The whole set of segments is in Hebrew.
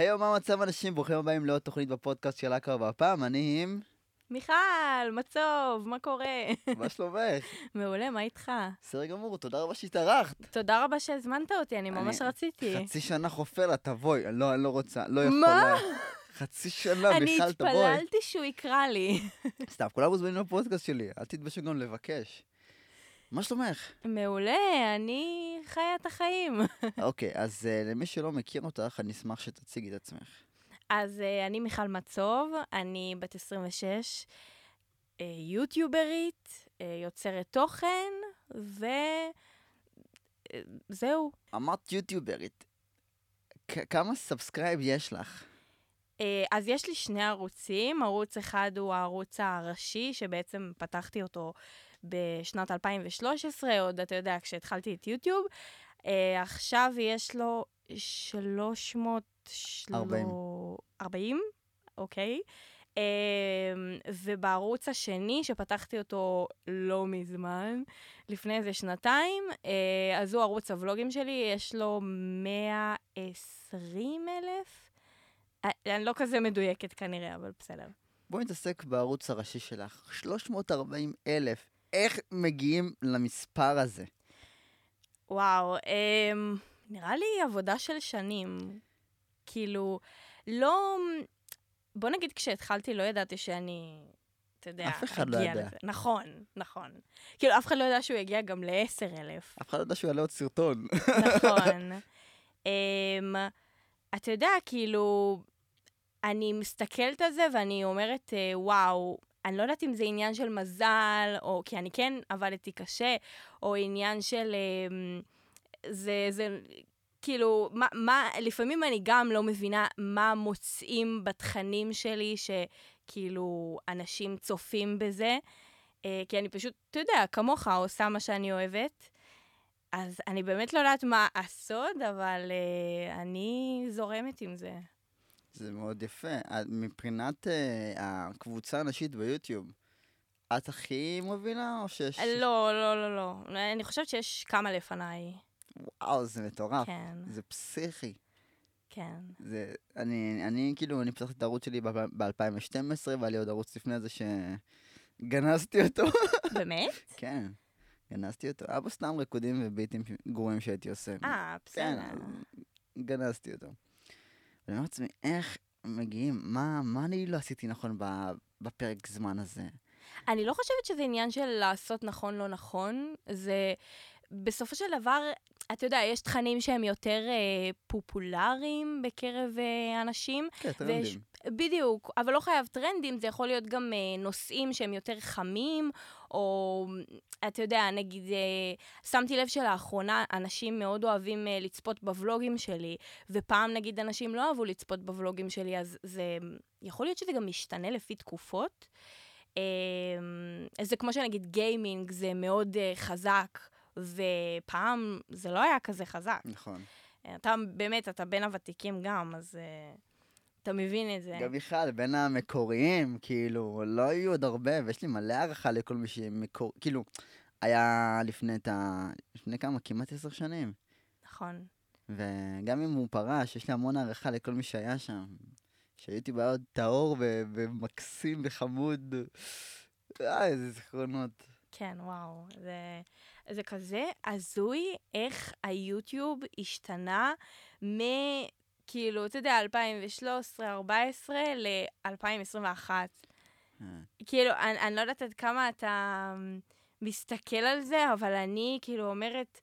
היי, מה מצב אנשים? ברוכים הבאים לעוד תוכנית בפודקאסט של אכר והפעם, אני עם... מיכל, מצוב, מה קורה? מה שלומך? מעולה, מה איתך? בסדר גמור, תודה רבה שהתארחת. תודה רבה שהזמנת אותי, אני ממש אני- רציתי. חצי שנה חופר, תבואי. לא, אני לא רוצה, לא יכולה. מה? חצי שנה, אני מיכל, תבואי. התפללתי שהוא יקרא לי. סתם, כולם מוזמנים לפודקאסט שלי, אל תתביישו גם לבקש. מה שלומך? מעולה, אני חיה את החיים. אוקיי, אז אה, למי שלא מכיר אותך, אני אשמח שתציגי את עצמך. אז אה, אני מיכל מצוב, אני בת 26, אה, יוטיוברית, אה, יוצרת תוכן, וזהו. אמרת יוטיוברית. כמה subscribe יש לך? אז יש לי שני ערוצים, ערוץ אחד הוא הערוץ הראשי, שבעצם פתחתי אותו בשנת 2013, עוד, אתה יודע, כשהתחלתי את יוטיוב. אה, עכשיו יש לו 300... ארבעים. 40, אוקיי. אה, ובערוץ השני, שפתחתי אותו לא מזמן, לפני איזה שנתיים, אה, אז הוא ערוץ הוולוגים שלי, יש לו 120 אלף. אה, אני לא כזה מדויקת כנראה, אבל בסדר. בואי נתעסק בערוץ הראשי שלך. 340 אלף. איך מגיעים למספר הזה? וואו, אמ, נראה לי עבודה של שנים. כאילו, לא... בוא נגיד, כשהתחלתי לא ידעתי שאני, אתה יודע, אף אחד לא ידע. לזה. נכון, נכון. כאילו, אף אחד לא ידע שהוא יגיע גם ל-10 אלף. אף אחד לא יודע שהוא יעלה עוד סרטון. נכון. um, אתה יודע, כאילו, אני מסתכלת על זה ואני אומרת, אה, וואו, אני לא יודעת אם זה עניין של מזל, או כי אני כן עבדתי קשה, או עניין של... אמ, זה, זה, כאילו, מה, מה, לפעמים אני גם לא מבינה מה מוצאים בתכנים שלי, שכאילו אנשים צופים בזה, אה, כי אני פשוט, אתה יודע, כמוך, עושה מה שאני אוהבת. אז אני באמת לא יודעת מה הסוד, אבל uh, אני זורמת עם זה. זה מאוד יפה. אה, מבחינת אה, הקבוצה הנשית ביוטיוב, את הכי מובילה או שיש... לא, לא, לא, לא. אני חושבת שיש כמה לפניי. וואו, זה מטורף. כן, זה פסיכי. כן. זה... אני, אני כאילו, אני פתחתי את הערוץ שלי ב-2012, והיה לי עוד ערוץ לפני זה שגנזתי אותו. באמת? כן, גנזתי אותו. היה בו סתם ריקודים וביטים גרועים שהייתי עושה. אה, כן, בסדר. גנזתי אותו. ואני אומר לעצמי, איך מגיעים? מה, מה אני לא עשיתי נכון בפרק זמן הזה? אני לא חושבת שזה עניין של לעשות נכון, לא נכון. זה... בסופו של דבר, אתה יודע, יש תכנים שהם יותר אה, פופולריים בקרב אה, אנשים. כן, טרנדים. בדיוק, אבל לא חייב טרנדים, זה יכול להיות גם אה, נושאים שהם יותר חמים, או אתה יודע, נגיד, אה, שמתי לב שלאחרונה אנשים מאוד אוהבים אה, לצפות בוולוגים שלי, ופעם נגיד אנשים לא אהבו לצפות בוולוגים שלי, אז זה, יכול להיות שזה גם משתנה לפי תקופות. אה, זה כמו שנגיד גיימינג זה מאוד אה, חזק, ופעם זה לא היה כזה חזק. נכון. אתה באמת, אתה בין הוותיקים גם, אז uh, אתה מבין את זה. גם מיכל, בין המקוריים, כאילו, לא היו עוד הרבה, ויש לי מלא הערכה לכל מי שמקור... כאילו, היה לפני את ה... לפני כמה? כמעט עשר שנים. נכון. וגם אם הוא פרש, יש לי המון הערכה לכל מי שהיה שם. שהייתי עוד טהור ומקסים וחמוד. אה, איזה זיכרונות. כן, וואו. זה, זה כזה הזוי איך היוטיוב השתנה מ... כאילו, אתה יודע, 2013-2014 ל-2021. אה, כאילו, אני, אני לא יודעת עד כמה אתה מסתכל על זה, אבל אני כאילו אומרת,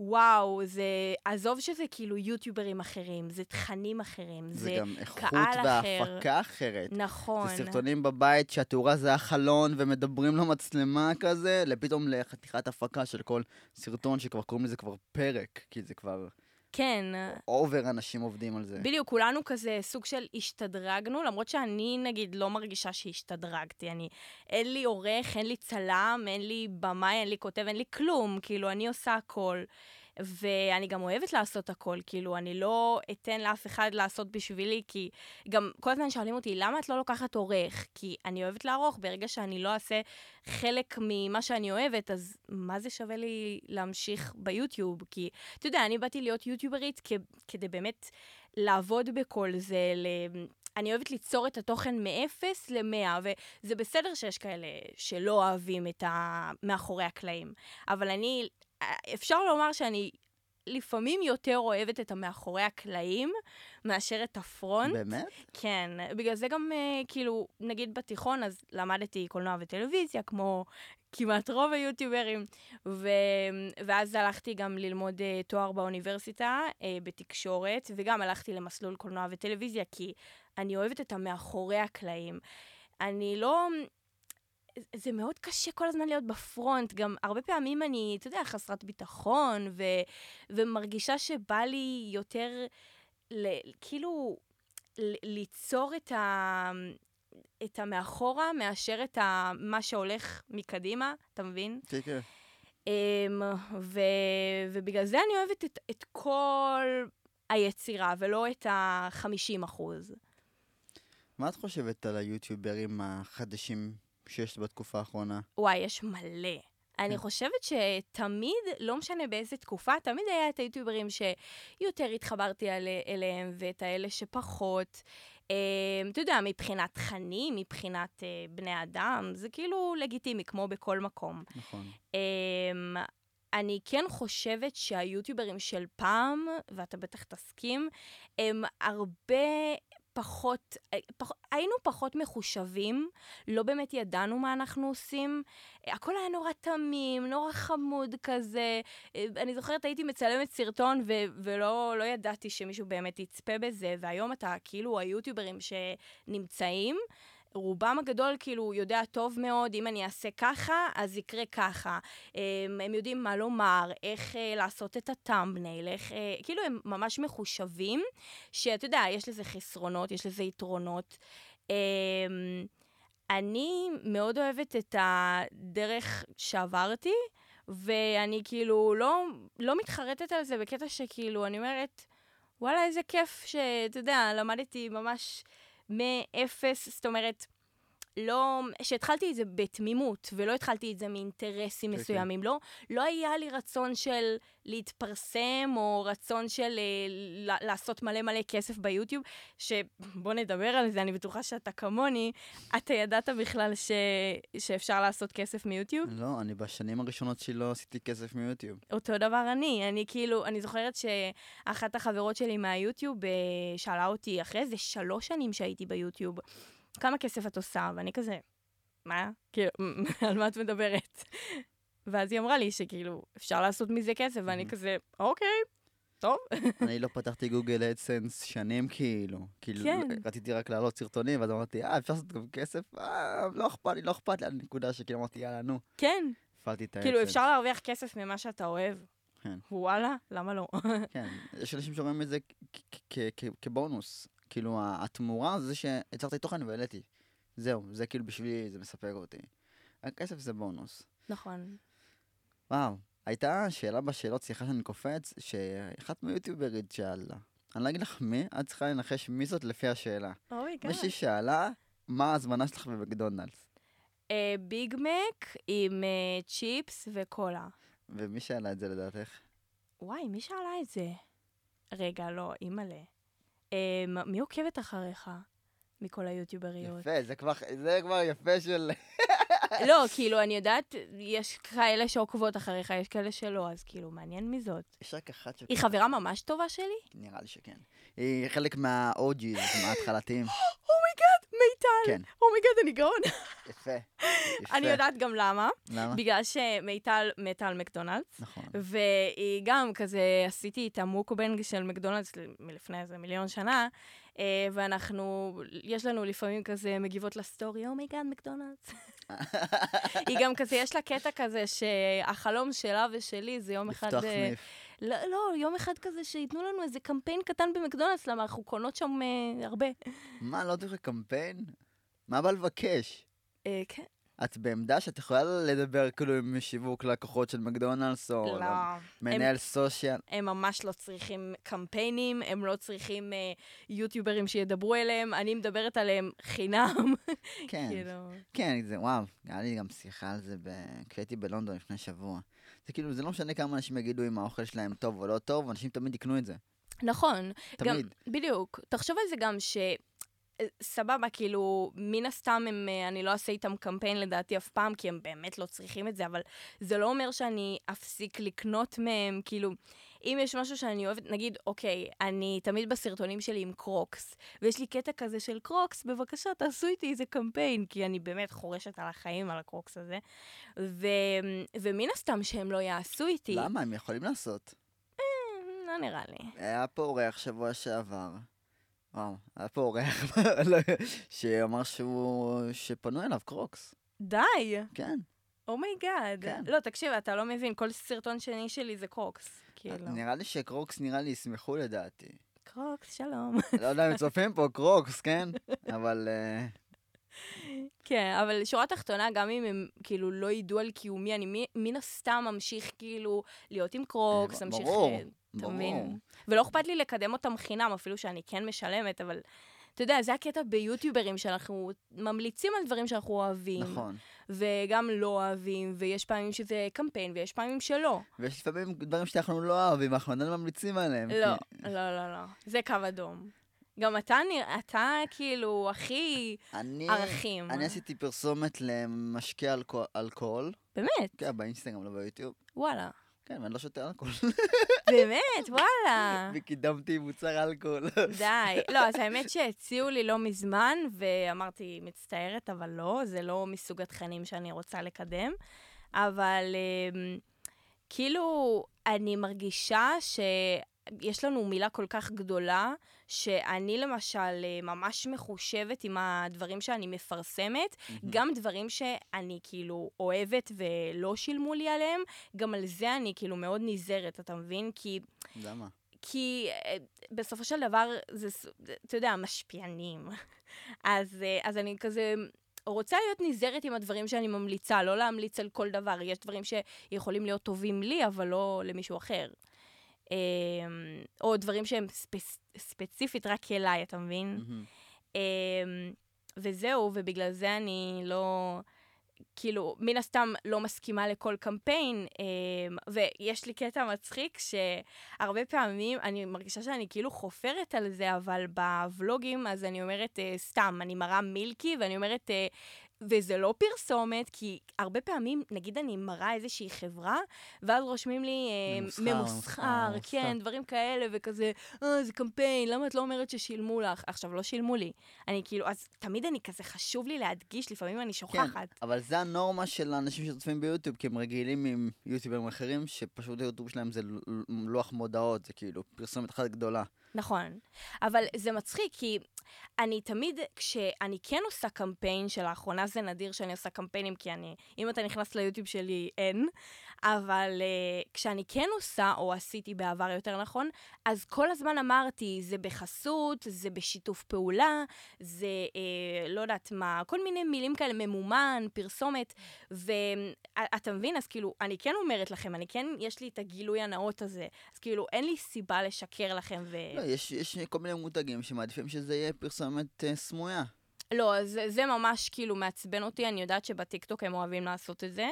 וואו, זה... עזוב שזה כאילו יוטיוברים אחרים, זה תכנים אחרים, זה זה, גם איכות קהל אחר. והפקה אחרת. נכון. זה סרטונים בבית שהתאורה זה החלון ומדברים למצלמה כזה, לפתאום לחתיכת הפקה של כל סרטון שכבר קוראים לזה כבר פרק, כי זה כבר כן. אובר אנשים עובדים על זה. בדיוק, כולנו כזה סוג של השתדרגנו, למרות שאני נגיד לא מרגישה שהשתדרגתי. אני, אין לי עורך, אין לי צלם, אין לי במאי, אין לי כותב, אין לי כלום, כאילו, אני עושה הכל. ואני גם אוהבת לעשות הכל, כאילו, אני לא אתן לאף אחד לעשות בשבילי, כי גם כל הזמן שואלים אותי, למה את לא לוקחת עורך? כי אני אוהבת לערוך, ברגע שאני לא אעשה חלק ממה שאני אוהבת, אז מה זה שווה לי להמשיך ביוטיוב? כי, אתה יודע, אני באתי להיות יוטיוברית כ- כדי באמת לעבוד בכל זה, ל... אני אוהבת ליצור את התוכן מ-0 ל-100, וזה בסדר שיש כאלה שלא אוהבים את ה... מאחורי הקלעים. אבל אני, אפשר לומר שאני לפעמים יותר אוהבת את המאחורי הקלעים מאשר את הפרונט. באמת? כן, בגלל זה גם, uh, כאילו, נגיד בתיכון, אז למדתי קולנוע וטלוויזיה, כמו כמעט רוב היוטיוברים, ו... ואז הלכתי גם ללמוד uh, תואר באוניברסיטה uh, בתקשורת, וגם הלכתי למסלול קולנוע וטלוויזיה, כי אני אוהבת את המאחורי הקלעים. אני לא... זה מאוד קשה כל הזמן להיות בפרונט, גם הרבה פעמים אני, אתה יודע, חסרת ביטחון, ו, ומרגישה שבא לי יותר, ל, כאילו, ל, ליצור את, ה, את המאחורה מאשר את ה, מה שהולך מקדימה, אתה מבין? כן, כן. Um, ו, ובגלל זה אני אוהבת את, את כל היצירה, ולא את ה-50 אחוז. מה את חושבת על היוטיוברים החדשים שיש בתקופה האחרונה? וואי, יש מלא. אני חושבת שתמיד, לא משנה באיזה תקופה, תמיד היה את היוטיוברים שיותר התחברתי אל, אליהם, ואת האלה שפחות. אה, אתה יודע, מבחינת תכנים, מבחינת אה, בני אדם, זה כאילו לגיטימי, כמו בכל מקום. נכון. אה, אני כן חושבת שהיוטיוברים של פעם, ואתה בטח תסכים, הם הרבה פחות, אה, פח, היינו פחות מחושבים, לא באמת ידענו מה אנחנו עושים. הכל היה נורא תמים, נורא חמוד כזה. אה, אני זוכרת, הייתי מצלמת סרטון ו- ולא לא ידעתי שמישהו באמת יצפה בזה, והיום אתה כאילו היוטיוברים שנמצאים. רובם הגדול כאילו יודע טוב מאוד, אם אני אעשה ככה, אז יקרה ככה. הם, הם יודעים מה לומר, איך אה, לעשות את הטאמבנייל, איך, אה, כאילו הם ממש מחושבים, שאתה יודע, יש לזה חסרונות, יש לזה יתרונות. אה, אני מאוד אוהבת את הדרך שעברתי, ואני כאילו לא, לא מתחרטת על זה בקטע שכאילו, אני אומרת, וואלה, איזה כיף שאתה יודע, למדתי ממש... מאפס, זאת אומרת, לא, שהתחלתי את זה בתמימות, ולא התחלתי את זה מאינטרסים כן, מסוימים. Okay. לא, לא היה לי רצון של להתפרסם, או רצון של אה, לעשות מלא מלא כסף ביוטיוב, שבוא נדבר על זה, אני בטוחה שאתה כמוני, אתה ידעת בכלל ש... שאפשר לעשות כסף מיוטיוב? לא, אני בשנים הראשונות שלי לא עשיתי כסף מיוטיוב. אותו דבר אני, אני כאילו, אני זוכרת שאחת החברות שלי מהיוטיוב אה, שאלה אותי, אחרי איזה שלוש שנים שהייתי ביוטיוב, כמה כסף את עושה? ואני כזה, מה? כאילו, על מה את מדברת? ואז היא אמרה לי שכאילו, אפשר לעשות מזה כסף, ואני כזה, אוקיי, טוב. אני לא פתחתי גוגל אדסנס שנים כאילו. כאילו, כן. רציתי רק להעלות סרטונים, ואז אמרתי, אה, אפשר לעשות גם כסף? אה, לא אכפת לי, לא אכפת לי, הנקודה שכאילו אמרתי, יאללה, נו. כן. הפעלתי את ה AdSense. כאילו, אפשר להרוויח כסף ממה שאתה אוהב. כן. וואלה, למה לא? כן, יש אנשים שאומרים את זה כבונוס. כאילו, התמורה זה שיצרתי תוכן והעליתי. זהו, זה כאילו בשבילי, זה מספק אותי. הכסף זה בונוס. נכון. וואו, הייתה שאלה בשאלות, סליחה שאני קופץ, שאחת מיוטיוברית שאלה. אני לא אגיד לך מי, את צריכה לנחש מי זאת לפי השאלה. Oh my god. מישהי שאלה, מה ההזמנה שלך במקדונלדס? אה, ביג מק עם אה, צ'יפס וקולה. ומי שאלה את זה לדעתך? וואי, מי שאלה את זה? רגע, לא, אימא'לה. אמ, מי עוקבת אחריך מכל היוטיובריות? יפה, זה כבר, זה כבר יפה של... לא, כאילו, אני יודעת, יש כאלה שעוקבות אחריך, יש כאלה שלא, אז כאילו, מעניין מי זאת. יש רק אחת ש... היא חברה ממש טובה שלי? נראה לי שכן. היא חלק מה-OGs, מההתחלתיים. מיטל. כן. Oh my god, אני גאון. יפה, יפה. אני יודעת גם למה. למה? בגלל שמיטל מתה על מקדונלדס. נכון. והיא גם כזה, עשיתי את ה mukbang של מקדונלדס מלפני איזה מיליון שנה, אה, ואנחנו, יש לנו לפעמים כזה מגיבות לסטורי, oh my god, מקדונלדס. היא גם כזה, יש לה קטע כזה שהחלום שלה ושלי זה יום אחד... לפתוח אה, סניף. לא, לא, יום אחד כזה שייתנו לנו איזה קמפיין קטן במקדונלדס, למה אנחנו קונות שם אה, הרבה. מה, לא צריך קמפיין? מה בא לבקש? אה, כן. את בעמדה שאת יכולה לדבר כאילו עם שיווק לקוחות של מקדונלדס, או לא. מנהל סושיאל. הם ממש לא צריכים קמפיינים, הם לא צריכים אה, יוטיוברים שידברו אליהם, אני מדברת עליהם חינם. כן, כאילו, כן, זה וואו, היה לי גם שיחה על זה ב- כשהייתי בלונדון לפני שבוע. זה כאילו, זה לא משנה כמה אנשים יגידו אם האוכל שלהם טוב או לא טוב, אנשים תמיד יקנו את זה. נכון. גם, תמיד. בדיוק. תחשוב על זה גם ש... אה, סבבה, כאילו, מן הסתם הם, אה, אני לא אעשה איתם קמפיין לדעתי אף פעם, כי הם באמת לא צריכים את זה, אבל זה לא אומר שאני אפסיק לקנות מהם, כאילו, אם יש משהו שאני אוהבת, נגיד, אוקיי, אני תמיד בסרטונים שלי עם קרוקס, ויש לי קטע כזה של קרוקס, בבקשה, תעשו איתי איזה קמפיין, כי אני באמת חורשת על החיים על הקרוקס הזה. ו... ומן הסתם שהם לא יעשו איתי, למה? הם יכולים לעשות. לא נראה לי. היה פה אורח שבוע שעבר. וואו, היה פה אורח שאמר שהוא... שפנו אליו קרוקס. די! כן. Oh my god. כן. לא, תקשיב, אתה לא מבין, כל סרטון שני שלי זה קרוקס. כאילו. נראה לי שקרוקס נראה לי ישמחו לדעתי. קרוקס, שלום. לא יודע אם צופים פה, קרוקס, כן? אבל... אה, כן, אבל שורה תחתונה, גם אם הם כאילו לא ידעו על קיומי, אני מן הסתם ממשיך כאילו להיות עם קרוקס, אה, אמשיך... ברור, אה, אתה ברור. מבין? ולא אכפת לי לקדם אותם חינם, אפילו שאני כן משלמת, אבל... אתה יודע, זה הקטע ביוטיוברים, שאנחנו ממליצים על דברים שאנחנו אוהבים, נכון. וגם לא אוהבים, ויש פעמים שזה קמפיין, ויש פעמים שלא. ויש לפעמים דברים שאנחנו לא אוהבים, אנחנו עדיין ממליצים עליהם. לא, כי לא, לא, לא. זה קו אדום. גם אתה, אתה כאילו הכי אני... ערכים. אני עשיתי פרסומת למשקה אלכוהול. באמת, כן, באינסטגרם, לא ביוטיוב. וואלה. כן, ואני לא שותה אלכוהול. באמת, וואלה. וקידמתי מוצר אלכוהול. די. לא, אז האמת שהציעו לי לא מזמן, ואמרתי, מצטערת, אבל לא, זה לא מסוג התכנים שאני רוצה לקדם. אבל אמ, כאילו, אני מרגישה שיש לנו מילה כל כך גדולה, שאני למשל אה, ממש מחושבת עם הדברים שאני מפרסמת, גם דברים שאני כאילו אוהבת ולא שילמו לי עליהם, גם על זה אני כאילו מאוד נזהרת, אתה מבין? כי למה? כי אה, בסופו של דבר, זה, אתה יודע, משפיענים. אז, אה, אז אני כזה רוצה להיות נזהרת עם הדברים שאני ממליצה, לא להמליץ על כל דבר. יש דברים שיכולים להיות טובים לי, אבל לא למישהו אחר. אה, או דברים שהם ספס, ספציפית רק אליי, אתה מבין? אמ, וזהו, ובגלל זה אני לא, כאילו, מן הסתם לא מסכימה לכל קמפיין, אמ, ויש לי קטע מצחיק שהרבה פעמים אני מרגישה שאני כאילו חופרת על זה, אבל בוולוגים אז אני אומרת, אה, סתם, אני מראה מילקי, ואני אומרת, אה, וזה לא פרסומת, כי הרבה פעמים, נגיד אני מראה איזושהי חברה, ואז רושמים לי אה, ממוסחר, כן. דברים כאלה, וכזה, אה, זה קמפיין, למה את לא אומרת ששילמו לך? עכשיו, לא שילמו לי. אני כאילו, אז תמיד אני כזה, חשוב לי להדגיש, לפעמים אני כן, שוכחת. אבל זה הנורמה של האנשים שצופים ביוטיוב, כי הם רגילים עם יוטיוברים אחרים, שפשוט היוטיוב שלהם זה לוח מודעות, זה כאילו פרסומת אחת גדולה. נכון. אבל זה מצחיק, כי אני תמיד, כשאני כן עושה קמפיין, שלאחרונה זה נדיר שאני עושה קמפיינים, כי אני, אם אתה נכנס ליוטיוב שלי, אין, אבל uh, כשאני כן עושה, או עשיתי בעבר יותר נכון, אז כל הזמן אמרתי, זה בחסות, זה בשיתוף פעולה, זה אה, לא יודעת מה, כל מיני מילים כאלה, ממומן, פרסומת, ואתה מבין? אז כאילו, אני כן אומרת לכם, אני כן, יש לי את הגילוי הנאות הזה, אז כאילו, אין לי סיבה לשקר לכם ו... לא, יש, יש כל מיני מותגים שמעדיפים שזה יהיה פרסומת אה, סמויה. לא, זה, זה ממש כאילו מעצבן אותי, אני יודעת שבטיקטוק הם אוהבים לעשות את זה.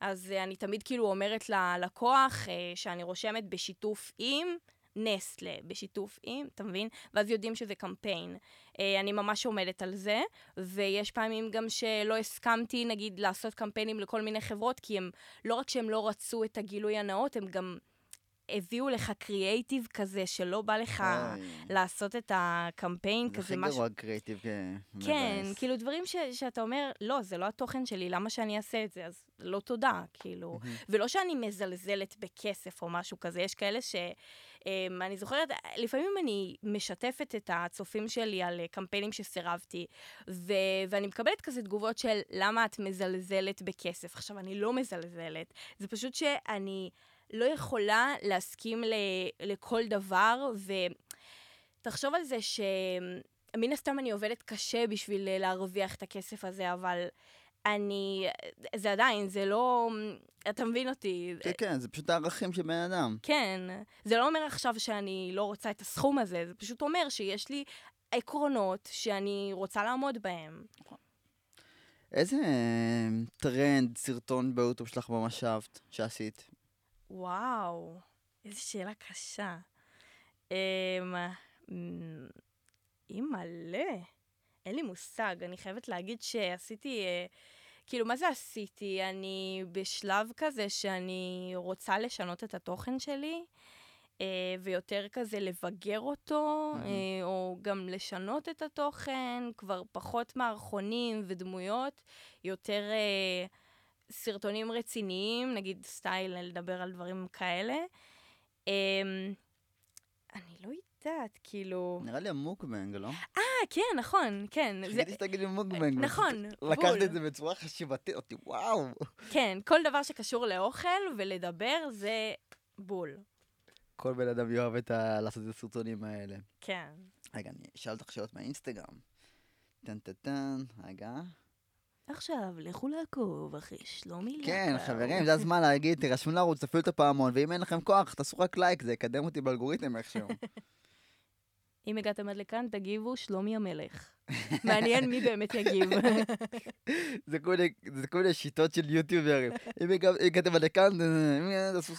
אז אה, אני תמיד כאילו אומרת ללקוח אה, שאני רושמת בשיתוף עם נסטלה, בשיתוף עם, אתה מבין? ואז יודעים שזה קמפיין. אה, אני ממש עומדת על זה, ויש פעמים גם שלא הסכמתי, נגיד, לעשות קמפיינים לכל מיני חברות, כי הם, לא רק שהם לא רצו את הגילוי הנאות, הם גם הביאו לך קריאייטיב כזה, שלא בא לך לעשות את הקמפיין, זה כזה הכי משהו... גרוע קריאיטיב כן, כאילו דברים ש, שאתה אומר, לא, זה לא התוכן שלי, למה שאני אעשה את זה? אז לא תודה, כאילו. ולא שאני מזלזלת בכסף או משהו כזה, יש כאלה ש... אמ, אני זוכרת, לפעמים אני משתפת את הצופים שלי על אה, קמפיינים שסירבתי, ו- ואני מקבלת כזה תגובות של למה את מזלזלת בכסף. עכשיו, אני לא מזלזלת, זה פשוט שאני לא יכולה להסכים ל- לכל דבר, ותחשוב על זה ש... מן הסתם אני עובדת קשה בשביל להרוויח את הכסף הזה, אבל אני, זה עדיין, זה לא, אתה מבין אותי. כן, כן, זה פשוט הערכים של בן אדם. כן, זה לא אומר עכשיו שאני לא רוצה את הסכום הזה, זה פשוט אומר שיש לי עקרונות שאני רוצה לעמוד בהם. איזה אה, טרנד, סרטון ביוטיוב שלך ממש אהבת, שעשית? וואו, איזו שאלה קשה. אימא'לה, אין לי מושג. אני חייבת להגיד שעשיתי... אה, כאילו, מה זה עשיתי? אני בשלב כזה שאני רוצה לשנות את התוכן שלי, אה, ויותר כזה לבגר אותו. אה, או גם לשנות את התוכן, כבר פחות מערכונים ודמויות, יותר אה, סרטונים רציניים, נגיד סטייל, לדבר על דברים כאלה. אה, אני לא יודעת, כאילו... נראה לי המוקבנג, לא? אה, כן, נכון, כן. חיכיתי שתגידי מוקבנג. נכון, לקחת בול. את זה בצורה חשיבתית, אותי וואו. כן, כל דבר שקשור לאוכל ולדבר זה בול. כל בן אדם יאהב את ה... לעשות את הסרטונים האלה. כן. רגע, אני אשאל אותך שאלות מהאינסטגרם. טן טן טן, רגע. עכשיו, לכו לעקוב אחרי שלומי לקר. כן, חברים, זה הזמן להגיד, תירשמו לערוץ, תפעילו את הפעמון, ואם אין לכם כוח, תעשו רק לייק, זה יקדם אותי באלגוריתם איכשהו. אם הגעתם עד לכאן, תגיבו שלומי המלך. מעניין מי באמת יגיב. זה כל מיני- שיטות של יוטיוברים. אם הגע- הגעתם עד לכאן.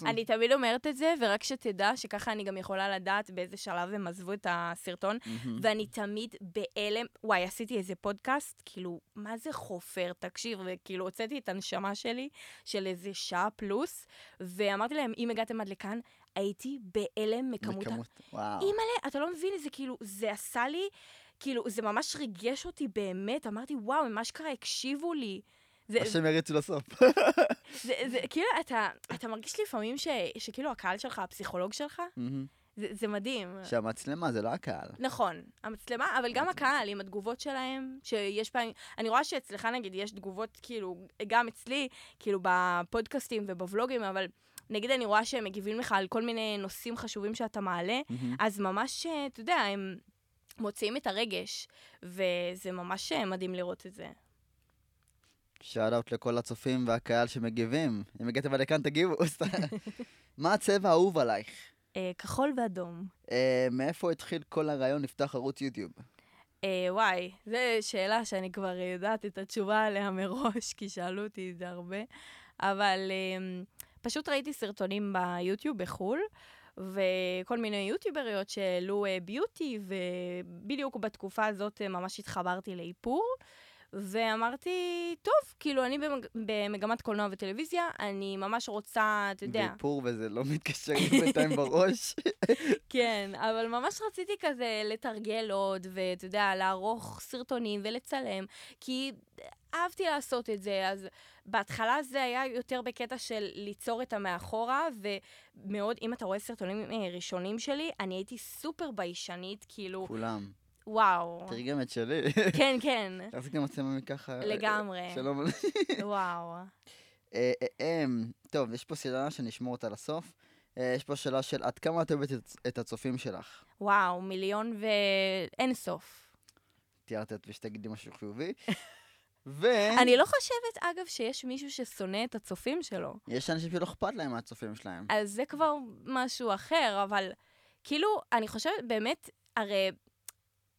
אני תמיד אומרת את זה, ורק שתדע שככה אני גם יכולה לדעת באיזה שלב הם עזבו את הסרטון. ואני תמיד בהלם. וואי, עשיתי איזה פודקאסט, כאילו, מה זה חופר? תקשיב, וכאילו, הוצאתי את הנשמה שלי של איזה שעה פלוס, ואמרתי להם, אם הגעתם עד לכאן, הייתי בהלם מכמות ה... בכמות, וואו. אימא'לה, אתה לא מבין, זה כאילו, זה עשה לי, כאילו, זה ממש ריגש אותי באמת, אמרתי, וואו, הם אשכרה הקשיבו לי. זה, השם יריץ לסוף. זה, זה, כאילו, אתה, אתה מרגיש לפעמים ש, שכאילו הקהל שלך, הפסיכולוג שלך. זה, זה מדהים. שהמצלמה זה לא הקהל. נכון, המצלמה, אבל גם הקהל עם התגובות שלהם, שיש פעמים, אני רואה שאצלך נגיד יש תגובות, כאילו, גם אצלי, כאילו בפודקאסטים ובוולוגים, אבל נגיד אני רואה שהם מגיבים לך על כל מיני נושאים חשובים שאתה מעלה, מהמם. אז ממש, אה, אתה יודע, הם מוציאים את הרגש, וזה ממש אה, מדהים לראות את זה. שאל אאוט לכל הצופים והקהל שמגיבים. אם הגעתם עד לכאן, תגיבו. מה הצבע האהוב עלייך? אה, כחול ואדום. אה, מאיפה התחיל כל הרעיון לפתוח ערוץ יוטיוב? אה, וואי, זו שאלה שאני כבר יודעת את התשובה עליה מראש, כי שאלו אותי את זה הרבה. אבל אה, פשוט ראיתי סרטונים ביוטיוב בחו"ל, וכל מיני יוטיובריות שהעלו אה, ביוטי, ובדיוק בתקופה הזאת אה, ממש התחברתי לאיפור. ואמרתי, טוב, כאילו, אני במג... במגמת קולנוע וטלוויזיה, אני ממש רוצה, אתה יודע, ואיפור וזה לא מתקשר לי בינתיים בראש. כן, אבל ממש רציתי כזה לתרגל עוד, ואתה יודע, לערוך סרטונים ולצלם, כי אהבתי לעשות את זה, אז בהתחלה זה היה יותר בקטע של ליצור את המאחורה, ומאוד, אם אתה רואה סרטונים אה, ראשונים שלי, אני הייתי סופר ביישנית, כאילו, כולם. וואו. תראי גם את שלי. כן, כן, תחזיק גם מצלמה מככה. לגמרי. שלום. וואו. אה, אה, אה, טוב, יש פה שאלה שאני אשמור אותה לסוף. אה, יש פה שאלה של עד כמה את אוהבת את- את הצופים שלך? וואו, מיליון ואין סוף. תיארת את ושתגידי משהו חיובי. ו... אני לא חושבת, אגב, שיש מישהו ששונא את הצופים שלו. יש אנשים שלא אכפת להם מהצופים שלהם. אז זה כבר משהו אחר, אבל כאילו, אני חושבת, באמת, הרי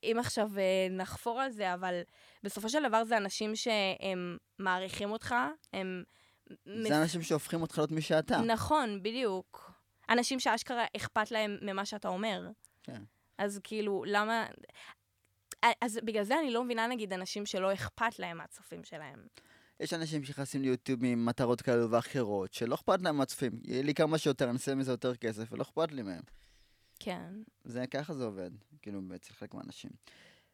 אם עכשיו אה, נחפור על זה, אבל בסופו של דבר זה אנשים שהם מעריכים אותך, הם... זה אנשים שהופכים אותך להיות מי שאתה. נכון, בדיוק. אנשים שאשכרה אכפת להם ממה שאתה אומר. כן. אז כאילו, למה... אז בגלל זה אני לא מבינה, נגיד, אנשים שלא אכפת להם מהצופים שלהם. יש אנשים שנכנסים ליוטיוב ממטרות כאלו ואחרות, שלא אכפת להם מהצופים. יהיה לי כמה שיותר, אני אעשה מזה יותר כסף, ולא אכפת לי מהם. כן. זה ככה זה עובד, כאילו, אצל חלק מהאנשים.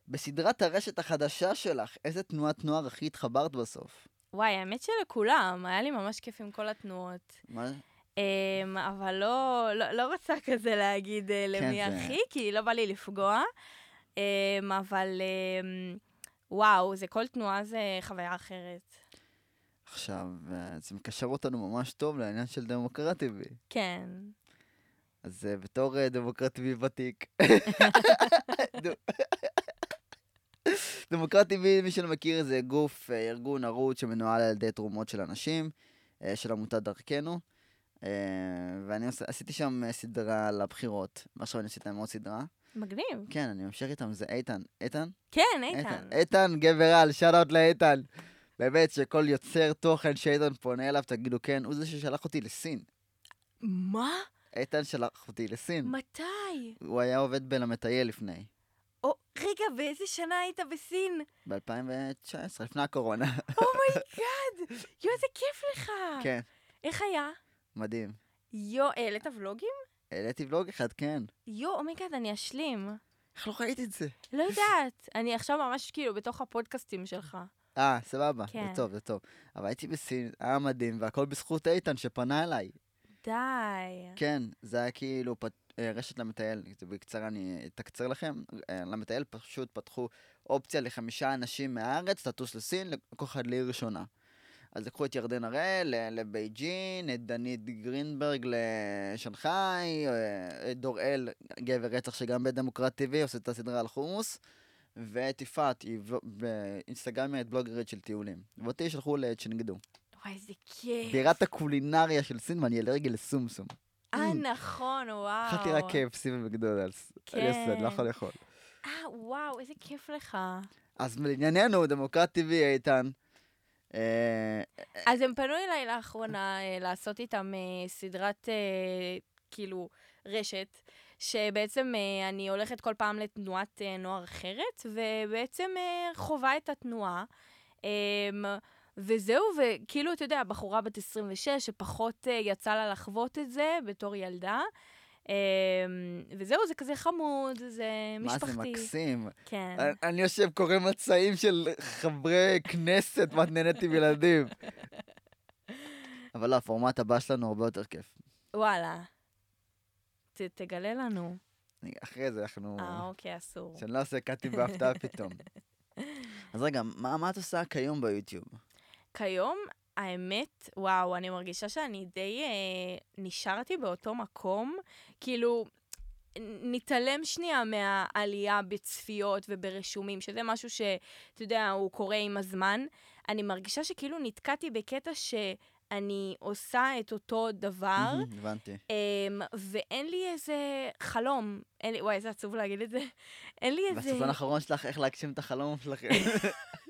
בסדרת הרשת החדשה שלך, איזה תנועת נוער הכי התחברת בסוף? וואי, האמת שלכולם, היה לי ממש כיף עם כל התנועות. מה? Um, אבל לא, לא, לא רוצה כזה להגיד למי כן, זה- הכי, כי לא בא לי לפגוע. Um, אבל um, וואו, זה כל תנועה זה חוויה אחרת. עכשיו, אה, זה מקשר אותנו ממש טוב לעניין של דמוקרטי בי. כן. אז אה, בתור אה, דמוקרטי בי ותיק, נו. דמוקרט TV, מי שלא מכיר, זה גוף, ארגון ערוץ שמנוהל על ידי תרומות של אנשים, של עמותת דרכנו. ואני עשיתי שם סדרה לבחירות, ועכשיו אני עשיתי להם עוד סדרה. מגניב. כן, אני ממשיך איתם, זה איתן. איתן? כן, איתן. איתן, גבר על, שאט אאוט לאיתן. באמת, שכל יוצר תוכן שאיתן פונה אליו, תגידו כן, הוא זה ששלח אותי לסין. מה? איתן שלח אותי לסין. מתי? הוא היה עובד בלמטייל לפני, או, רגע, באיזה שנה היית בסין? ב-2019, לפני הקורונה. Oh my god! יואו, איזה כיף לך! כן, איך היה? מדהים. יואו, העלית ולוגים? העליתי ולוג אחד, כן. יואו, oh my god, אני אשלים. איך לא ראיתי את זה? לא יודעת. אני עכשיו ממש כאילו בתוך הפודקאסטים שלך. אה, סבבה, כן. זה טוב, זה טוב. אבל הייתי בסין, היה מדהים, והכל בזכות איתן שפנה אליי. די. כן, זה היה כאילו פת... אה, רשת למטייל, בקצרה אני אתקצר לכם. אה, למטייל פשוט פתחו אופציה לחמישה אנשים מהארץ לטוס לסין, לכל אחד לעיר ראשונה. אז לקחו את ירדן הראל לבייג'ין, את דנית גרינברג לשנגחאי, אה, את דוראל, גבר רצח שגם בדמוקרט TV עושה את הסדרה על חומוס, ואת יפעת, היא באינסטגרמית בלוגרית של טיולים. ואותי שלחו לצ'נגדו. וואי, איזה כיף. בירת הקולינריה של סין, ואני אלרגי לסומסום. אה, נכון, וואו. אכלתי רק KFC ומקדונלדס. עושה, אני לא יכול לאכול. אה, וואו, איזה כיף לך. אז לענייננו, דמוקרט TV איתן. אה, אז הם פנו אליי לאחרונה אה, לעשות איתם אה, סדרת, אה, כאילו, רשת, שבעצם אה, אני הולכת כל פעם לתנועת אה, נוער אחרת, ובעצם אה, חווה את התנועה. אה, וזהו, וכאילו, אתה יודע, בחורה בת 26 שפחות אה, יצא לה לחוות את זה בתור ילדה. אה, וזהו, זה כזה חמוד, זה מה משפחתי. זה מקסים. כן. אני- אני יושב, קורא מצעים של חברי כנסת, ואת נהנית עם ילדים. אבל לא, הפורמט הבא שלנו הרבה יותר כיף. וואלה. ת, תגלה לנו. אחרי זה אנחנו... אה, אוקיי, אסור. שאני לא עושה קאטים בהפתעה פתאום. אז רגע, מה מה את עושה כיום ביוטיוב? כיום, האמת, וואו, אני מרגישה שאני די אה, נשארתי באותו מקום. כאילו, נתעלם שנייה מהעלייה בצפיות וברשומים, שזה משהו שאתה יודע, הוא קורה עם הזמן. אני מרגישה שכאילו נתקעתי בקטע שאני עושה את אותו דבר. הבנתי. אמ, ואין לי איזה חלום, אין לי, וואי, איזה עצוב להגיד את זה. אין לי איזה... והסרטון האחרון שלך, איך להגשים את החלום שלכם.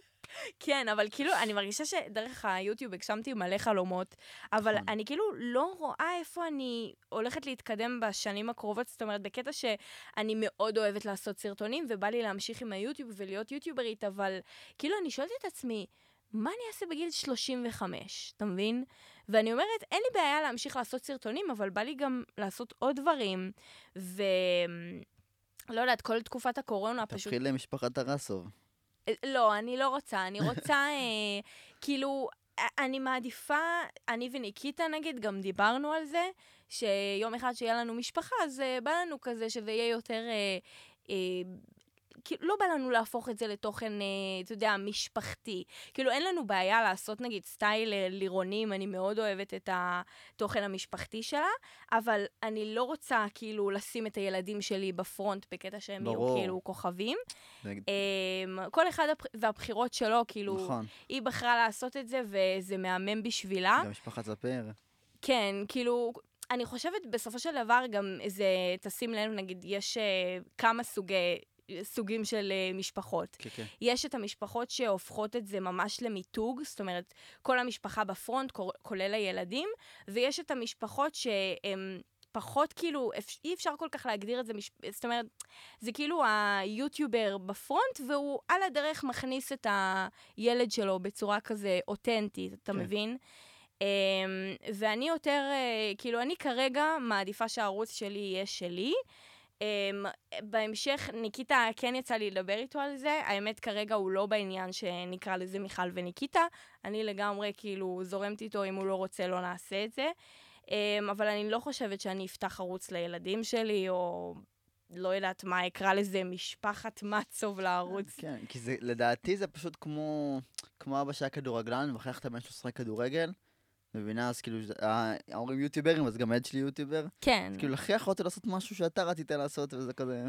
כן, אבל כאילו, אני מרגישה שדרך היוטיוב הגשמתי מלא חלומות, אבל נכון. אני כאילו לא רואה איפה אני הולכת להתקדם בשנים הקרובות, זאת אומרת, בקטע שאני מאוד אוהבת לעשות סרטונים, ובא לי להמשיך עם היוטיוב ולהיות יוטיוברית, אבל כאילו, אני שואלת את עצמי, מה אני אעשה בגיל 35, אתה מבין? ואני אומרת, אין לי בעיה להמשיך לעשות סרטונים, אבל בא לי גם לעשות עוד דברים, ו... לא יודעת, כל תקופת הקורונה פשוט תתחיל למשפחת טרסוב. אה, לא, אני לא רוצה. אני רוצה, אה, כאילו, אני מעדיפה, אני וניקיטה נגיד, גם דיברנו על זה, שיום אחד שיהיה לנו משפחה, אז אה, בא לנו כזה שזה יהיה יותר... אה, אה, כאילו, לא בא לנו להפוך את זה לתוכן, אה, אתה יודע, משפחתי. כאילו, אין לנו בעיה לעשות, נגיד, סטייל אה, לירונים, אני מאוד אוהבת את התוכן המשפחתי שלה, אבל אני לא רוצה, כאילו, לשים את הילדים שלי בפרונט בקטע שהם יהיו, ברור. כאילו, כוכבים. זה- אמ, כל אחד הבח- והבחירות שלו, כאילו, נכון. היא בחרה לעשות את זה, וזה מהמם בשבילה. גם משפחת ספיר. כן, כאילו, אני חושבת בסופו של דבר גם איזה, תשים לב, נגיד, יש אה, כמה סוגי... סוגים של אה, משפחות. כן, כן. יש את המשפחות שהופכות את זה ממש למיתוג, זאת אומרת, כל המשפחה בפרונט, כולל הילדים, ויש את המשפחות שהן פחות כאילו, אי אפשר כל כך להגדיר את זה, מש... זאת אומרת, זה כאילו היוטיובר בפרונט, והוא על הדרך מכניס את הילד שלו בצורה כזה אותנטית, אתה כן. מבין? Um, ואני יותר, uh, כאילו, אני כרגע מעדיפה שהערוץ שלי יהיה שלי. Um, בהמשך, ניקיטה, כן יצא לי לדבר איתו על זה. האמת, כרגע הוא לא בעניין שנקרא לזה מיכל וניקיטה. אני לגמרי, כאילו, זורמת איתו, אם הוא לא רוצה, לא נעשה את זה. Um, אבל אני לא חושבת שאני אפתח ערוץ לילדים שלי, או לא יודעת מה, אקרא לזה משפחת מצוב לערוץ. כן, כי זה, לדעתי זה פשוט כמו, כמו אבא שהיה כדורגלן, ואחר כך אתה בן שלו לשחק כדורגל, מבינה? אז כאילו, אה, ההורים יוטיוברים, אז גם הילד שלי יוטיובר. כן. אז כאילו, להכריח אותי לעשות משהו שאתה רצית לעשות, וזה כזה...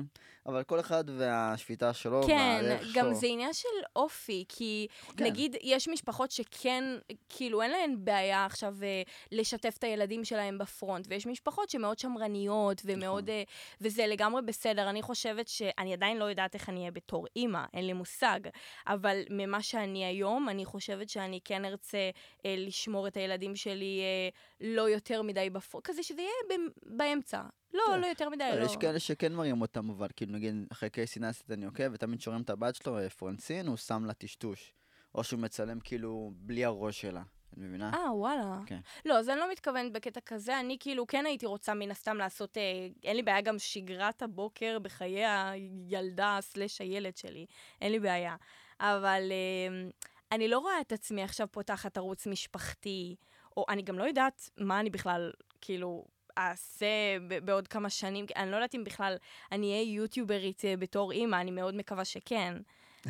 אבל כל אחד והשפיטה שלו, כן, והדרך שלו. גם זה עניין של אופי, כי כן. נגיד, יש משפחות שכן, כאילו, אין להן בעיה עכשיו אה, לשתף את הילדים שלהם בפרונט, ויש משפחות שמאוד שמרניות, ומאוד... נכון. אה, וזה לגמרי בסדר. אני חושבת שאני עדיין לא יודעת איך אני אהיה בתור אימא, אין לי מושג, אבל ממה שאני היום, אני חושבת שאני כן ארצה אה, לשמור את הילדים שלי אה, לא יותר מדי בפרונט, כזה שזה יהיה ב- באמצע. לא, כן. לא יותר מדי, לא. יש כאלה שכן מראים אותם, אבל כאילו, נגיד, אחרי קייסי נסט אני עוקב, ותמיד שרואים את הבת שלו, אה, פרנסין, הוא שם לה טשטוש. או שהוא מצלם כאילו בלי הראש שלה. את מבינה? אה, וואלה. כן. לא, אז אני לא מתכוונת בקטע כזה, אני כאילו כן הייתי רוצה מן הסתם לעשות, אה, אין לי בעיה גם שגרת הבוקר בחיי הילדה סלש הילד שלי, אין לי בעיה. אבל אה, אני לא רואה את עצמי עכשיו פותחת ערוץ משפחתי, או אני גם לא יודעת מה אני בכלל, כאילו... אעשה בעוד כמה שנים, אני לא יודעת אם בכלל אני אהיה יוטיוברית אה, בתור אימא, אני מאוד מקווה שכן.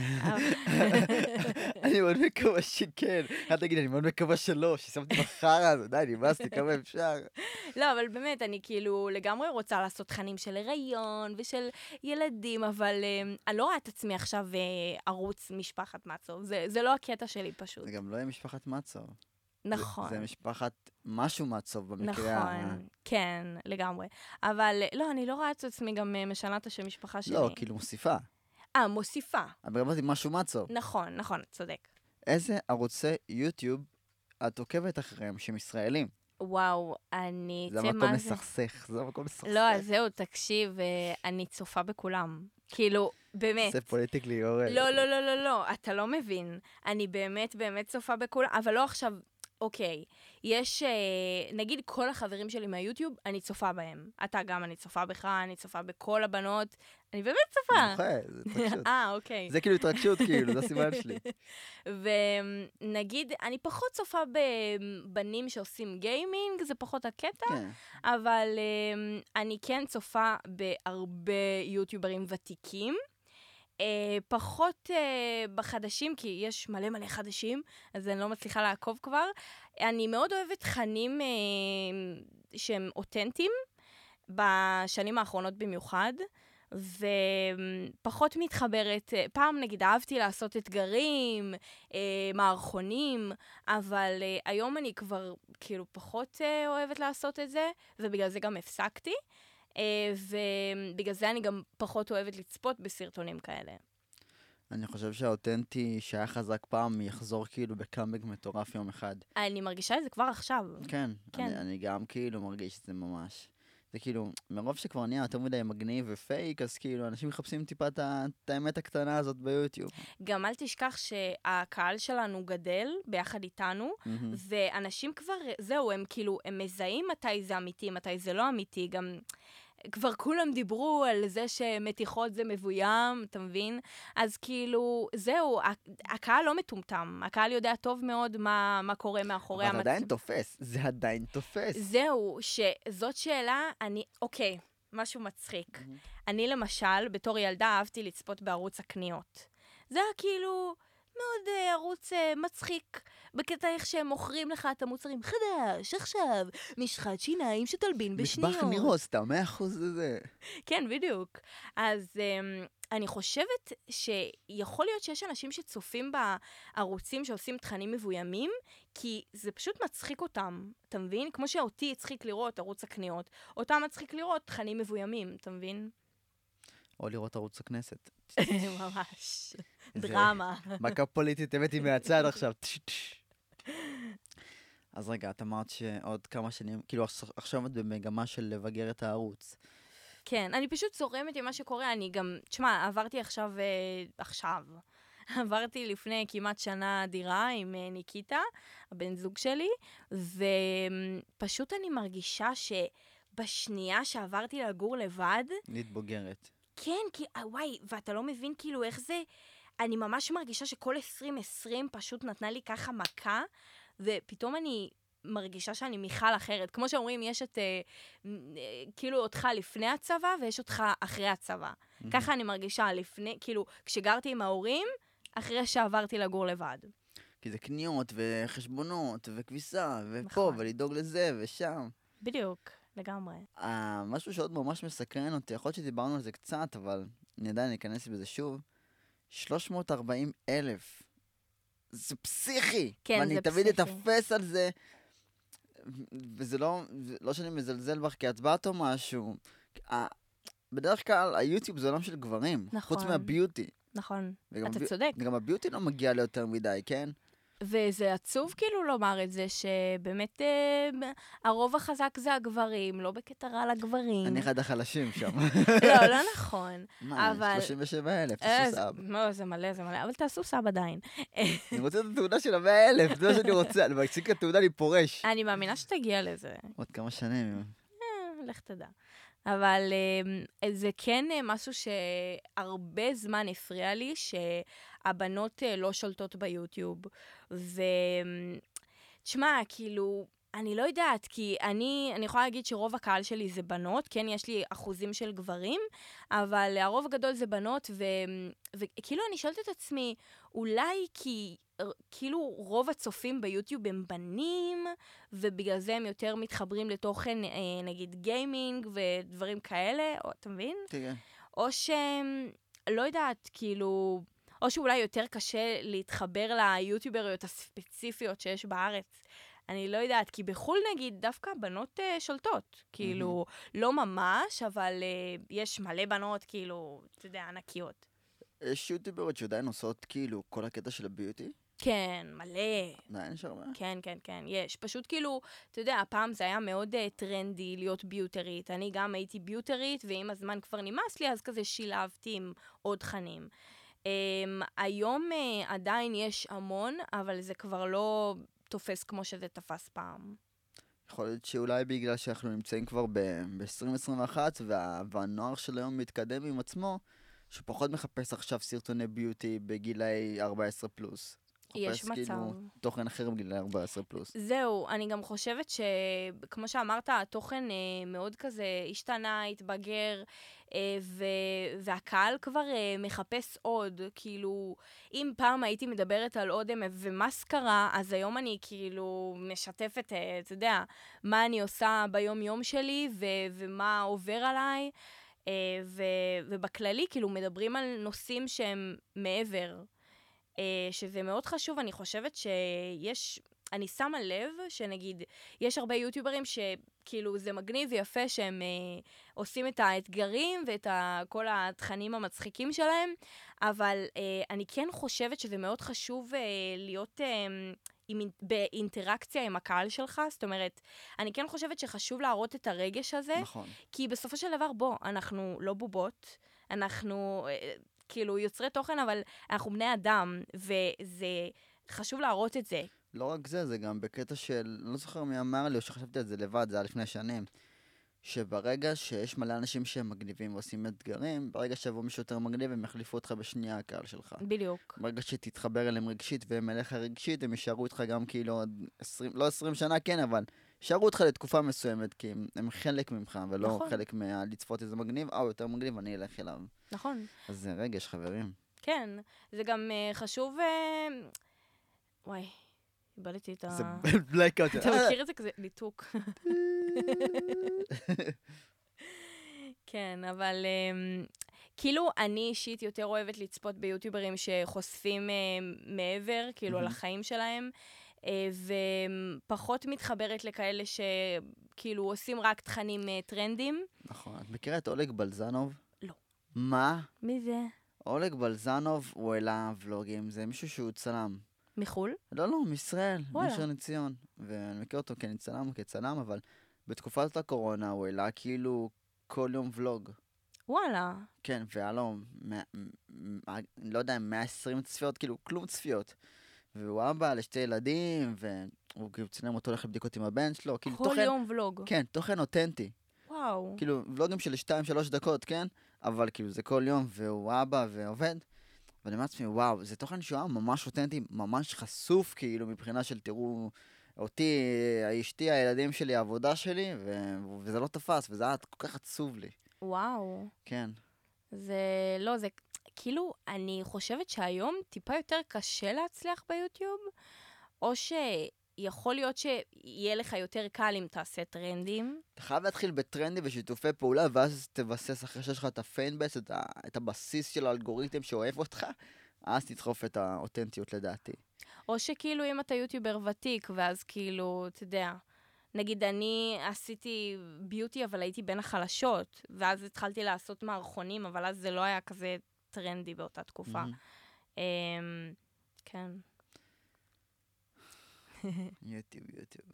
אני מאוד מקווה שכן. אל תגיד, אני מאוד מקווה שלא, ששמתי בחרא הזה, די, נמאסתי כמה אפשר. לא, אבל באמת, אני כאילו לגמרי רוצה לעשות תכנים של הריון ושל ילדים, אבל אה, אני לא רואה את עצמי עכשיו אה, ערוץ משפחת מצוב. זה, לא הקטע שלי פשוט. זה גם לא יהיה משפחת מצוב. זה- נכון. זה משפחת משהו מצוב במקרה ה... נכון, כן, לגמרי. אבל לא, אני לא רואה את עצמי גם אה, משנה את השם משפחה שלי. לא, כאילו מוסיפה. אה, מוסיפה. אבל אמרתי משהו מצוב. נכון, נכון, צודק. איזה ערוצי יוטיוב את עוקבת אחריהם שהם ישראלים? וואו, אני... זה המקום מה זה? זה המקום לסכסך. לא, אז זהו, תקשיב, אה, אני צופה בכולם. כאילו, באמת. זה פוליטיקלי אורל. לא, לא, לא, לא, לא, אתה לא מבין. אני באמת באמת צופה בכולם, אבל לא עכשיו, אוקיי, יש, אה, נגיד כל החברים שלי מהיוטיוב, אני צופה בהם. אתה גם, אני צופה בך, אני צופה בכל הבנות, אני באמת צופה. זוכה, זה התרגשות. אה, אוקיי. זה כאילו התרגשות, כאילו, זה הסימן שלי. ונגיד, אני פחות צופה בבנים שעושים גיימינג, זה פחות הקטע, כן. אבל um, אני כן צופה בהרבה יוטיוברים ותיקים. Uh, פחות uh, בחדשים, כי יש מלא מלא חדשים, אז אני לא מצליחה לעקוב כבר. אני מאוד אוהבת תכנים uh, שהם אותנטיים, בשנים האחרונות במיוחד. ופחות מתחברת, אה, פעם נגיד אהבתי לעשות אתגרים, אה, מערכונים, אבל אה, היום אני כבר כאילו פחות אה, אוהבת לעשות את זה, ובגלל זה גם הפסקתי, אה, ובגלל זה אני גם פחות אוהבת לצפות בסרטונים כאלה. אני חושב שהאותנטי שהיה חזק פעם יחזור כאילו בקאמבק מטורף יום אחד. אני מרגישה את זה כבר עכשיו. כן, כן. אני, אני גם כאילו מרגיש את זה ממש. זה כאילו, מרוב שכבר נהיה יותר מדי מגניב ופייק, אז כאילו, אנשים מחפשים טיפה את האמת הקטנה הזאת ביוטיוב. גם אל תשכח שהקהל שלנו גדל ביחד איתנו, מהמם. ואנשים כבר, זהו, הם כאילו, הם מזהים מתי זה אמיתי, מתי זה לא אמיתי, גם... כבר כולם דיברו על זה שמתיחות זה מבוים, אתה מבין? אז כאילו, זהו, הקהל לא מטומטם, הקהל יודע טוב מאוד מה, מה קורה מאחורי אבל זה המצ- עדיין תופס, זה עדיין תופס. זהו, שזאת שאלה, אני, אוקיי, משהו מצחיק. מהמם. אני למשל, בתור ילדה אהבתי לצפות בערוץ הקניות. זה היה כאילו מאוד אה, ערוץ אה, מצחיק, בקטע איך שהם מוכרים לך את המוצרים חדש, עכשיו, משחת שיניים שתלבין בשניות. מטבח נירוס, אתה מאה אחוז לזה. כן, בדיוק. אז um, אני חושבת שיכול להיות שיש אנשים שצופים בערוצים שעושים תכנים מבוימים, כי זה פשוט מצחיק אותם, אתה מבין? כמו שאותי הצחיק לראות ערוץ הקניות, אותם מצחיק לראות תכנים מבוימים, אתה מבין? או לראות ערוץ הכנסת. ממש. דרמה. מכה פוליטית הבאתי מהצד עכשיו. אז רגע, את אמרת שעוד כמה שנים, כאילו עכש- עכשיו את במגמה של לבגר את הערוץ. כן, אני פשוט זורמת עם מה שקורה, אני גם, תשמע, עברתי עכשיו, אה, עכשיו, עברתי לפני כמעט שנה דירה עם אה, ניקיטה, הבן זוג שלי, ופשוט אני מרגישה שבשנייה שעברתי לגור לבד, נהיית בוגרת. כן, כי, אה, וואי, ואתה לא מבין כאילו איך זה, אני ממש מרגישה שכל 2020 פשוט נתנה לי ככה מכה, ופתאום אני מרגישה שאני מיכל אחרת. כמו שאומרים, יש את, אה, אה, כאילו, אותך לפני הצבא ויש אותך אחרי הצבא. ככה אני מרגישה לפני, כאילו, כשגרתי עם ההורים, אחרי שעברתי לגור לבד. כי זה קניות וחשבונות וכביסה, ופה, נכון. ולדאוג לזה ושם. בדיוק, לגמרי. אה, משהו שעוד ממש מסקרן אותי, יכול להיות שדיברנו על זה קצת, אבל אני עדיין אכנס בזה שוב. 340 אלף. זה פסיכי. כן, ואני זה תמיד פסיכי. אתפס על זה, וזה לא, לא שאני מזלזל בך כהצבעת או משהו. בדרך כלל היוטיוב זה עולם של גברים. חוץ נכון. מהביוטי. נכון. וגם אתה צודק. גם הביוטי לא מגיע ליותר מדי, כן? וזה עצוב כאילו לומר את זה, שבאמת אה, הרוב החזק זה הגברים, לא בקטע רע לגברים. אני אחד החלשים שם. לא, לא נכון. מה, אבל- 37 אלף, תעשו סאב. לא, זה מלא, זה מלא, אבל תעשו סאב עדיין. אני רוצה את התעודה של המאה אלף, זה מה שאני רוצה. אני מחזיק את התעודה, אני פורש. אני מאמינה שתגיע לזה. עוד כמה שנים. אה, לך תדע. אבל אה, זה כן אה, משהו שהרבה זמן הפריע לי, שהבנות אה, לא שולטות ביוטיוב. ותשמע, כאילו, אני לא יודעת, כי אני, אני יכולה להגיד שרוב הקהל שלי זה בנות, כן, יש לי אחוזים של גברים, אבל הרוב הגדול זה בנות, ו, וכאילו אני שואלת את עצמי, אולי כי כאילו רוב הצופים ביוטיוב הם בנים, ובגלל זה הם יותר מתחברים לתוכן, אה, נגיד גיימינג ודברים כאלה, או, אתה מבין? תראה. או שהם, לא יודעת, כאילו, או שאולי יותר קשה להתחבר ליוטיובריות הספציפיות שיש בארץ. אני לא יודעת, כי בחו"ל נגיד, דווקא בנות uh, שולטות. כאילו, לא ממש, אבל uh, יש מלא בנות, כאילו, אתה יודע, ענקיות. יש יוטיובריות שעדיין עושות כאילו כל הקטע של הביוטי? כן, מלא. עדיין יש הרבה? כן, כן, כן, יש. פשוט כאילו, אתה יודע, הפעם זה היה מאוד uh, טרנדי להיות ביוטרית. אני גם הייתי ביוטרית, ועם הזמן כבר נמאס לי, אז כזה שילבתי עם עוד תכנים. Um, היום uh, עדיין יש המון, אבל זה כבר לא תופס כמו שזה תפס פעם. יכול להיות שאולי בגלל שאנחנו נמצאים כבר ב-2021 וה- והנוער של היום מתקדם עם עצמו, שהוא פחות מחפש עכשיו סרטוני ביוטי בגילאי 14 פלוס. יש מחפש כאילו מצב. תוכן אחר בגילאי 14 פלוס. זהו, אני גם חושבת שכמו שאמרת, התוכן אה, מאוד כזה השתנה, התבגר, אה, ו- והקהל כבר אה, מחפש עוד. כאילו, אם פעם הייתי מדברת על אודם ומסקרה, אז היום אני כאילו משתפת, אה, אתה יודע, מה אני עושה ביום-יום שלי ו- ומה עובר עליי. אה, ו- ובכללי, כאילו, מדברים על נושאים שהם מעבר. אה, שזה מאוד חשוב, אני חושבת שיש, אני שמה לב שנגיד, יש הרבה יוטיוברים שכאילו זה מגניב ויפה שהם אה, עושים את האתגרים ואת ה, כל התכנים המצחיקים שלהם, אבל אה, אני כן חושבת שזה מאוד חשוב אה, להיות... אה, עם, אינ- באינטראקציה עם הקהל שלך, זאת אומרת, אני כן חושבת שחשוב להראות את הרגש הזה, נכון. כי בסופו של דבר, בוא, אנחנו לא בובות, אנחנו אה, כאילו יוצרי תוכן, אבל אנחנו בני אדם, וזה חשוב להראות את זה. לא רק זה, זה גם בקטע של, לא זוכר מי אמר לי, או שחשבתי על זה לבד, זה היה לפני שנים, שברגע שיש מלא אנשים שהם מגניבים ועושים אתגרים, ברגע שיבוא מישהו יותר מגניב, הם יחליפו אותך בשנייה הקהל שלך. בדיוק. ברגע שתתחבר אליהם רגשית והם אליך רגשית, הם יישארו איתך גם כאילו עוד 20, לא 20 שנה, כן, אבל יישארו אותך לתקופה מסוימת, כי הם, הם חלק ממך, ולא נכון. חלק מהלצפות איזה מגניב, אה, יותר מגניב, אני אלך אליו. נכון. אז זה רגש, חברים. כן, זה גם uh, חשוב... Uh... וואי, איבדתי את ה... זה בלקאוט. אתה מכיר את זה כזה ניתוק. כן, אבל um, כאילו אני אישית יותר אוהבת לצפות ביוטיוברים שחושפים uh, מעבר, כאילו, על מהמם. החיים שלהם, ופחות מתחברת לכאלה שכאילו עושים רק תכנים uh, טרנדים. נכון. את מכירה את אולג בלזנוב? לא. מה? מי זה? אולג בלזנוב, הוא העלה ולוגים, זה מישהו שהוא צלם. מחו"ל? לא, לא, מישראל. מראשון לציון. ואני מכיר אותו כצלם, כצלם, אבל בתקופת הקורונה הוא העלה כאילו כל יום ולוג. וואלה. כן, והיה לו, לא יודע, 120 צפיות, כאילו, כלום צפיות. והוא אבא לשתי ילדים, והוא כאילו צילם אותו הולך לבדיקות עם הבן שלו, כאילו כל תוכן, יום ולוג. כן, תוכן אותנטי. וואו. כאילו, ולוגים של 2-3 דקות, כן? אבל כאילו, זה כל יום, והוא אבא ועובד. ואני אומר לעצמי, וואו, זה תוכן שהוא היה ממש אותנטי, ממש חשוף, כאילו, מבחינה של תראו אותי, אשתי, הילדים שלי, העבודה שלי, ו... וזה לא תפס, וזה היה כל כך עצוב לי. וואו. כן. זה לא, זה כאילו, אני חושבת שהיום טיפה יותר קשה להצליח ביוטיוב, או שיכול להיות שיהיה לך יותר קל אם תעשה טרנדים. אתה חייב להתחיל בטרנדים ושיתופי פעולה, ואז תבסס אחרי שיש לך את ה fanbase, את, ה- את הבסיס של האלגוריתם שאוהב אותך, אז תדחוף את האותנטיות לדעתי. או שכאילו אם אתה יוטיובר ותיק, ואז כאילו, אתה יודע, נגיד אני עשיתי beauty, אבל הייתי בין החלשות, ואז התחלתי לעשות מערכונים, אבל אז זה לא היה כזה טרנדי באותה תקופה. אמ, כן. יוטיוב, יוטיוב.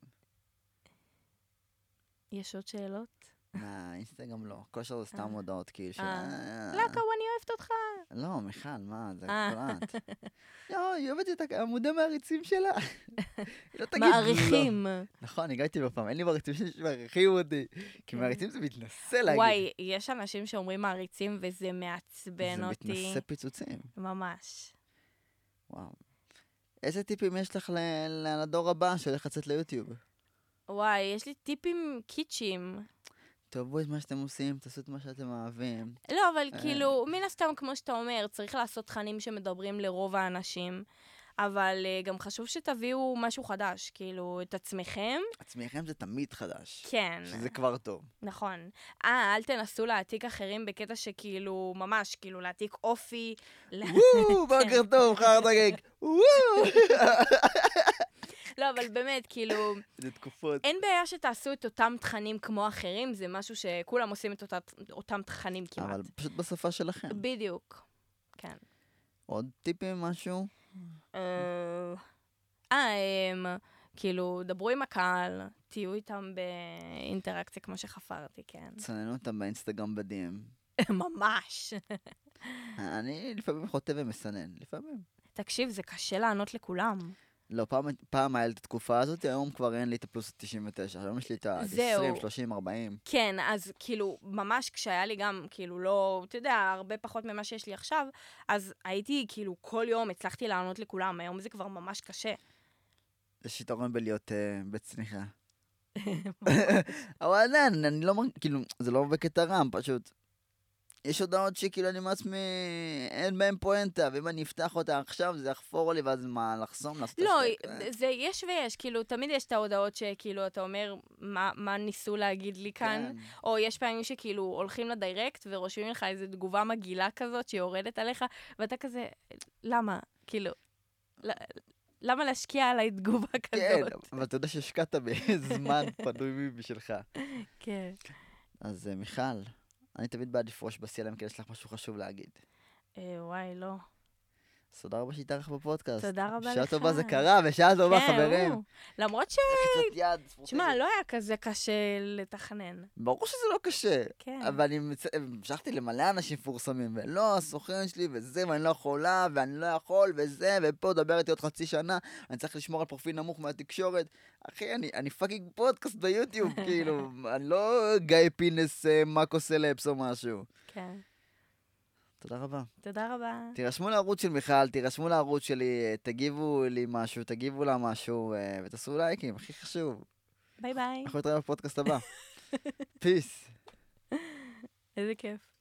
יש עוד שאלות? מהאינסטגרם לא. כל השאר זה סתם אה. הודעות כאילו של... אה. לא, קאו, אני אוהבת אותך. לא, מיכל, מה, זה אה. את. לא, היא אוהבת את עמודי מעריצים שלה. לא תגיד לא. מעריכים. נכון, הגעתי בפעם, אין לי מעריצים שמעריכים אותי. כי. מעריצים זה מתנשא להגיד. וואי, יש אנשים שאומרים מעריצים וזה מעצבן זה אותי. מתנשא פיצוצים. ממש. וואו. איזה טיפים יש לך לדור הבא שהולך לצאת ליוטיוב? וואי, יש לי טיפים קיצ'ים. תאהבו את מה שאתם עושים, תעשו את מה שאתם אוהבים. לא, אבל אה. כאילו, מן הסתם, כמו שאתה אומר, צריך לעשות תכנים שמדברים לרוב האנשים, אבל אה, גם חשוב שתביאו משהו חדש, כאילו, את עצמכם. עצמכם זה תמיד חדש. כן, שזה כבר טוב. נכון. אה, אל תנסו להעתיק אחרים בקטע שכאילו, ממש, כאילו, להעתיק אופי. וואו, בוקר טוב, חרטגג. וואו. לא, אבל באמת, כאילו, זה תקופות. אין בעיה שתעשו את אותם תכנים כמו אחרים, זה משהו שכולם עושים את אותה, אותם תכנים כמעט. אבל פשוט בשפה שלכם. בדיוק. כן. עוד טיפים, משהו? אה, אה, אמ, כאילו, דברו עם הקהל, תהיו איתם באינטראקציה כמו שחפרתי, כן. צננו אותם באינסטגרם בדים. ממש. אני לפעמים חוטא ומסנן, לפעמים. תקשיב, זה קשה לענות לכולם. לא, פעם, פעם היה לי את התקופה הזאת, היום כבר אין לי את הפלוס 99, היום יש לי את זהו. ה-20, 30, 40. כן, אז כאילו, ממש כשהיה לי גם, כאילו, לא, אתה יודע, הרבה פחות ממה שיש לי עכשיו, אז הייתי, כאילו, כל יום הצלחתי לענות לכולם, היום זה כבר ממש קשה. יש יתרון בלהיות uh, בצניחה. אבל עדיין, אני לא מרגיש, כאילו, זה לא בקטע רם, פשוט. יש הודעות שכאילו אני מעצמי, אין בהן פואנטה, ואם אני אפתח אותה עכשיו זה יחפור לי, ואז מה, לחסום, לעשות לא, השתק? זה יש ויש, כאילו, תמיד יש את ההודעות שכאילו, אתה אומר, מה, מה ניסו להגיד לי כאן? כן. או יש פעמים שכאילו הולכים לדיירקט ורושמים לך איזו תגובה מגעילה כזאת שיורדת עליך, ואתה כזה, למה? כאילו, למה להשקיע עליי תגובה כן, כזאת? אבל אתה יודע שהשקעת בזמן פנוי בשבילך. כן. אז אה, מיכל, אני תמיד בעד לפרוש בשיא, אם כן יש לך משהו חשוב להגיד. אה, וואי, לא. תודה רבה שהתארח בפודקאסט. תודה רבה לך. טובה זה קרה, בשעה טובה, כן, חברים. הוא. למרות ש... תשמע, לא היה כזה קשה לתכנן. ברור שזה לא קשה. כן. אבל אני מצ- המשכתי למלא אנשים מפורסמים, ולא, הסוכן שלי וזה, ואני לא יכולה, ואני לא יכול, וזה, ופה דבר איתי עוד חצי שנה, אני צריך לשמור על פרופיל נמוך מהתקשורת. אחי, אני, אני fucking פודקאסט ביוטיוב, כאילו, אני לא גיא פינס אה, מאקו סלבס או משהו. כן. תודה רבה. תודה רבה. תירשמו לערוץ של מיכל, תירשמו לערוץ שלי, תגיבו לי משהו, תגיבו לה משהו, אה, ותעשו לייקים, הכי חשוב. Bye bye. אנחנו נתראה בפודקאסט הבא. Peace. איזה כיף.